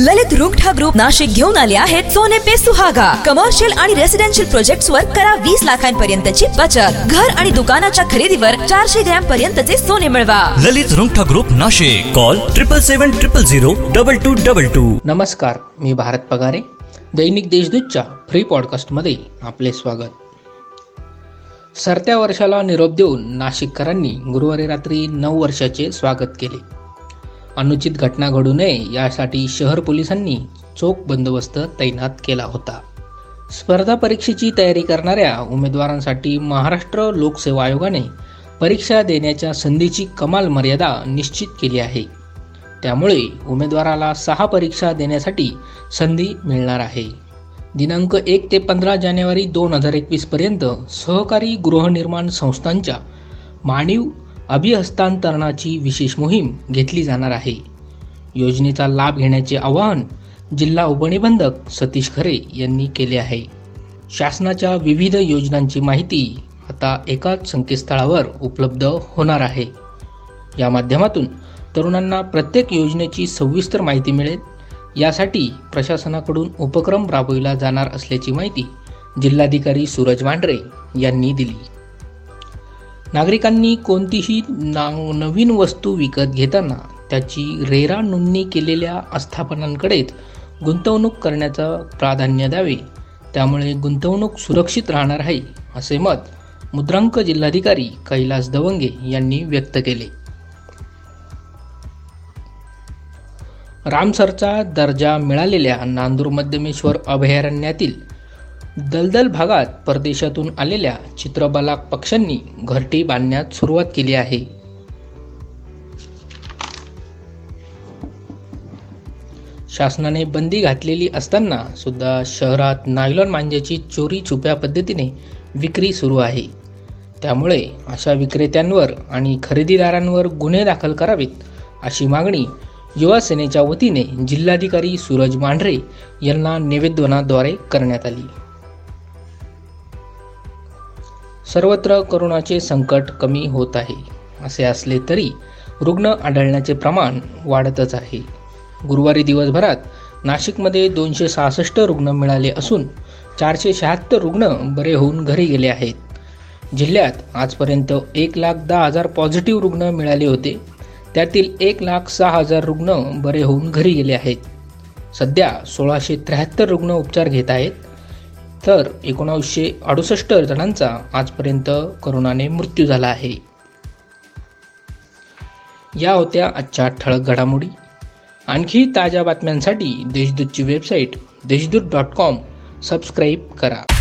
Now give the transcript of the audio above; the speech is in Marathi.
ललित रुंगठा ग्रुप नाशिक घेऊन आले आहेत सोने पे सुहागा. कमर्शियल आणि रेसिडेन्शियल प्रोजेक्ट वर करा वीस लाखांपर्यंतची बचत. घर आणि दुकानाच्या खरेदीवर चारशे ग्रॅम पर्यंतचे सोने मिळवा. Lalit Rungtha group Nashik. Call triple seven triple zero double two double two नमस्कार मी भारत पगारे दैनिक देशदूतच्या फ्री पॉडकास्टमध्ये आपले स्वागत. सरत्या वर्षाला निरोप देऊन नाशिककरांनी गुरुवारी रात्री नऊ वर्षाचे स्वागत केले. अनुचित घटना घडू नये यासाठी शहर पोलिसांनी चोख बंदोबस्त तैनात केला होता. स्पर्धा परीक्षेची तयारी करणाऱ्या उमेदवारांसाठी महाराष्ट्र लोकसेवा आयोगाने परीक्षा देण्याच्या संधीची कमाल मर्यादा निश्चित केली आहे. त्यामुळे उमेदवाराला सहा परीक्षा देण्यासाठी संधी मिळणार आहे. दिनांक एक ते पंधरा जानेवारी दोन हजार एकवीसपर्यंत सहकारी गृहनिर्माण संस्थांच्या मानीव अभिहस्तांतरणाची विशेष मोहीम घेतली जाणार आहे. योजनेचा लाभ घेण्याचे आवाहन जिल्हा उपनिबंधक सतीश खरे यांनी केले आहे. शासनाच्या विविध योजनांची माहिती आता एकाच संकेतस्थळावर उपलब्ध होणार आहे. या माध्यमातून तरुणांना प्रत्येक योजनेची सविस्तर माहिती मिळेल. यासाठी प्रशासनाकडून उपक्रम राबविला जाणार असल्याची माहिती जिल्हाधिकारी सूरज मांढरे यांनी दिली. नागरिकांनी कोणतीही नवीन वस्तू विकत घेताना त्याची रेरा नोंदणी केलेल्या आस्थापनांकडेच गुंतवणूक करण्याचं प्राधान्य द्यावे. त्यामुळे गुंतवणूक सुरक्षित राहणार आहे असे मत मुद्रांक जिल्हाधिकारी कैलास दवंगे यांनी व्यक्त केले. रामसरचा दर्जा मिळालेल्या नांदूर मध्यमेश्वर अभयारण्यातील दलदल भागात परदेशातून आलेल्या चित्रबला पक्ष्यांनी घरटी बांधण्यात सुरुवात केली आहे. शासनाने बंदी घातलेली असताना सुद्धा शहरात नायलॉन मांज्याची चोरी छुप्या पद्धतीने विक्री सुरू आहे. त्यामुळे अशा विक्रेत्यांवर आणि खरेदीदारांवर गुन्हे दाखल करावेत अशी मागणी युवा सेनेच्या वतीने जिल्हाधिकारी सूरज मांढरे यांना निवेदनाद्वारे करण्यात आली. सर्वत्र करोनाचे संकट कमी होत आहे. असे असले तरी रुग्ण आढळण्याचे प्रमाण वाढतच आहे. गुरुवारी दिवसभरात नाशिकमध्ये दोनशे सहासष्ट रुग्ण मिळाले असून चारशे शहात्तर रुग्ण बरे होऊन घरी गेले आहेत. जिल्ह्यात आजपर्यंत एक लाख दहा हजार पॉझिटिव्ह रुग्ण मिळाले होते. त्यातील एक लाख सहा हजार रुग्ण बरे होऊन घरी गेले आहेत. सध्या सोळाशे त्र्याहत्तर रुग्ण उपचार घेत आहेत. तर एकोणावीसशे अडुसष्ट जणांचा आजपर्यंत करोनाने मृत्यू झाला आहे. या होत्या आजच्या ठळक घडामोडी. आणखी ताज्या बातम्यांसाठी देशदूतची website Deshdoot dot com. Subscribe करा.